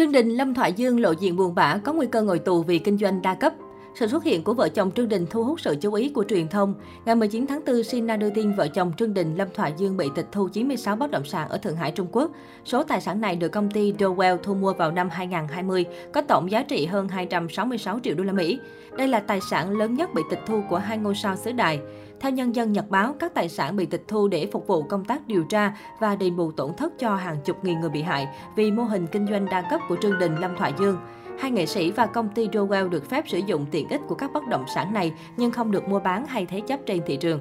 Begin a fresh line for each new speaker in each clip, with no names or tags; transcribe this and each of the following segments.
Trương Đình, Lâm Thoại Dương lộ diện buồn bã, có nguy cơ ngồi tù vì kinh doanh đa cấp. Sự xuất hiện của vợ chồng Trương Đình thu hút sự chú ý của truyền thông. Ngày 19 tháng 4, Sina đưa tin vợ chồng Trương Đình, Lâm Thoại Dương bị tịch thu 96 bất động sản ở Thượng Hải, Trung Quốc. Số tài sản này được công ty Dowell thu mua vào năm 2020, có tổng giá trị hơn 266 triệu đô la Mỹ. Đây là tài sản lớn nhất bị tịch thu của hai ngôi sao xứ đài. Theo Nhân dân Nhật báo, các tài sản bị tịch thu để phục vụ công tác điều tra và đền bù tổn thất cho hàng chục nghìn người bị hại vì mô hình kinh doanh đa cấp của Trương Đình, Lâm Thoại Dương. Hai nghệ sĩ và công ty Dowell được phép sử dụng tiện ích của các bất động sản này nhưng không được mua bán hay thế chấp trên thị trường.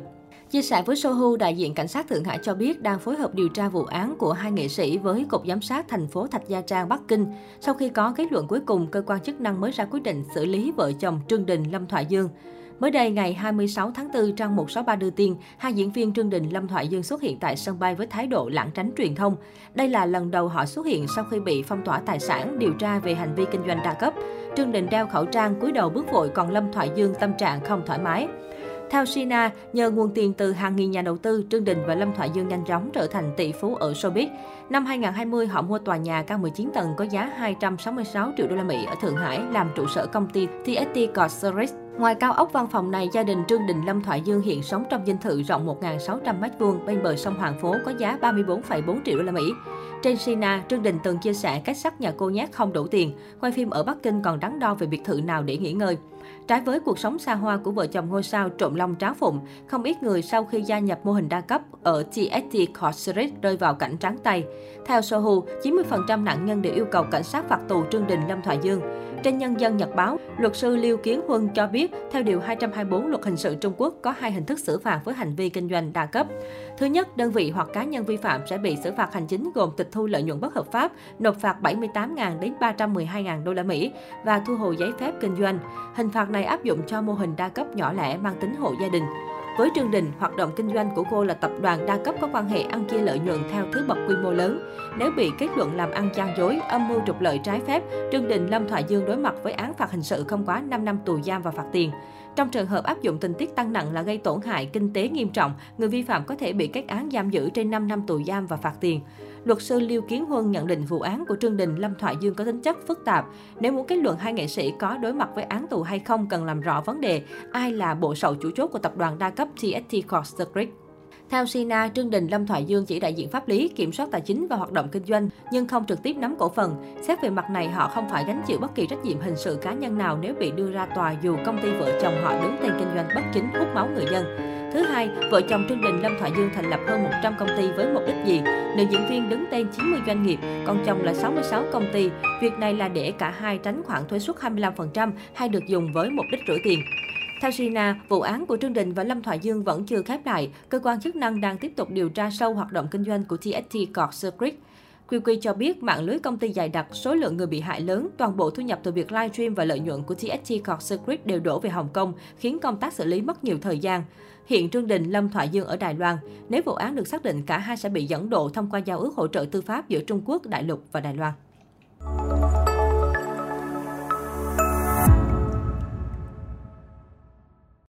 Chia sẻ với Sohu, đại diện cảnh sát Thượng Hải cho biết đang phối hợp điều tra vụ án của hai nghệ sĩ với Cục Giám sát thành phố Thạch Gia Trang, Bắc Kinh. Sau khi có kết luận cuối cùng, cơ quan chức năng mới ra quyết định xử lý vợ chồng Trương Đình, Lâm Thoại Dương. Mới đây, ngày 26 tháng 4, trang 163 đưa tin, hai diễn viên Trương Đình, Lâm Thoại Dương xuất hiện tại sân bay với thái độ lảng tránh truyền thông. Đây là lần đầu họ xuất hiện sau khi bị phong tỏa tài sản, điều tra về hành vi kinh doanh đa cấp. Trương Đình đeo khẩu trang, cúi đầu bước vội, còn Lâm Thoại Dương tâm trạng không thoải mái. Theo Sina, nhờ nguồn tiền từ hàng nghìn nhà đầu tư, Trương Đình và Lâm Thoại Dương nhanh chóng trở thành tỷ phú ở showbiz. Năm 2020, họ mua tòa nhà cao 19 tầng có giá 266 triệu đô la Mỹ ở Thượng Hải làm trụ sở công ty TST service Ngoài cao ốc văn phòng này, gia đình Trương Đình Lâm Thoại Dương hiện sống trong dinh thự rộng 1.600 m2 bên bờ sông Hoàng Phố có giá 34,4 triệu đô la Mỹ. Trên Sina, Trương Đình từng chia sẻ cách sắc nhà cô nhát không đủ tiền, quay phim ở Bắc Kinh còn đắn đo về biệt thự nào để nghỉ ngơi. Trái với cuộc sống xa hoa của vợ chồng ngôi sao trộm long tráo phụng, không ít người sau khi gia nhập mô hình đa cấp ở TST Corporate rơi vào cảnh trắng tay. Theo Sohu, 90% nạn nhân đều yêu cầu cảnh sát phạt tù Trương Đình Lâm Thoại Dương. Trên Nhân dân Nhật báo, luật sư Liêu Kiến Huân cho biết, theo Điều 224 Luật Hình sự Trung Quốc có hai hình thức xử phạt với hành vi kinh doanh đa cấp. Thứ nhất, đơn vị hoặc cá nhân vi phạm sẽ bị xử phạt hành chính gồm tịch thu lợi nhuận bất hợp pháp, nộp phạt 78.000 đến 312.000 đô la Mỹ và thu hồi giấy phép kinh doanh. Hình phạt này áp dụng cho mô hình đa cấp nhỏ lẻ mang tính hộ gia đình. Với Trương Đình, hoạt động kinh doanh của cô là tập đoàn đa cấp có quan hệ ăn chia lợi nhuận theo thứ bậc quy mô lớn. Nếu bị kết luận làm ăn gian dối, âm mưu trục lợi trái phép, Trương Đình Lâm Thoại Dương đối mặt với án phạt hình sự không quá 5 năm tù giam và phạt tiền. Trong trường hợp áp dụng tình tiết tăng nặng là gây tổn hại kinh tế nghiêm trọng, người vi phạm có thể bị kết án giam giữ trên 5 năm tù giam và phạt tiền. Luật sư Liêu Kiến Huân nhận định vụ án của Trương Đình Lâm Thoại Dương có tính chất phức tạp. Nếu muốn kết luận hai nghệ sĩ có đối mặt với án tù hay không cần làm rõ vấn đề ai là bộ sậu chủ chốt của tập đoàn đa cấp TST Corp theo Sina, Trương Đình, Lâm Thoại Dương chỉ đại diện pháp lý, kiểm soát tài chính và hoạt động kinh doanh, nhưng không trực tiếp nắm cổ phần. Xét về mặt này, họ không phải gánh chịu bất kỳ trách nhiệm hình sự cá nhân nào nếu bị đưa ra tòa dù công ty vợ chồng họ đứng tên kinh doanh bất chính hút máu người dân. Thứ hai, vợ chồng Trương Đình Lâm Thoại Dương thành lập hơn 100 công ty với mục đích gì? Nữ diễn viên đứng tên 90 doanh nghiệp, còn chồng là 66 công ty. Việc này là để cả hai tránh khoản thuế suất 25% hay được dùng với mục đích rửa tiền. Theo Sina, vụ án của Trương Đình và Lâm Thoại Dương vẫn chưa khép lại. Cơ quan chức năng đang tiếp tục điều tra sâu hoạt động kinh doanh của TST Corp Secret. QQ cho biết mạng lưới công ty dày đặc, số lượng người bị hại lớn, toàn bộ thu nhập từ việc livestream và lợi nhuận của TST Corp Secret đều đổ về Hồng Kông, khiến công tác xử lý mất nhiều thời gian. Hiện Trương Đình, Lâm Thoại Dương ở Đài Loan. Nếu vụ án được xác định, cả hai sẽ bị dẫn độ thông qua giao ước hỗ trợ tư pháp giữa Trung Quốc, Đại lục và Đài Loan.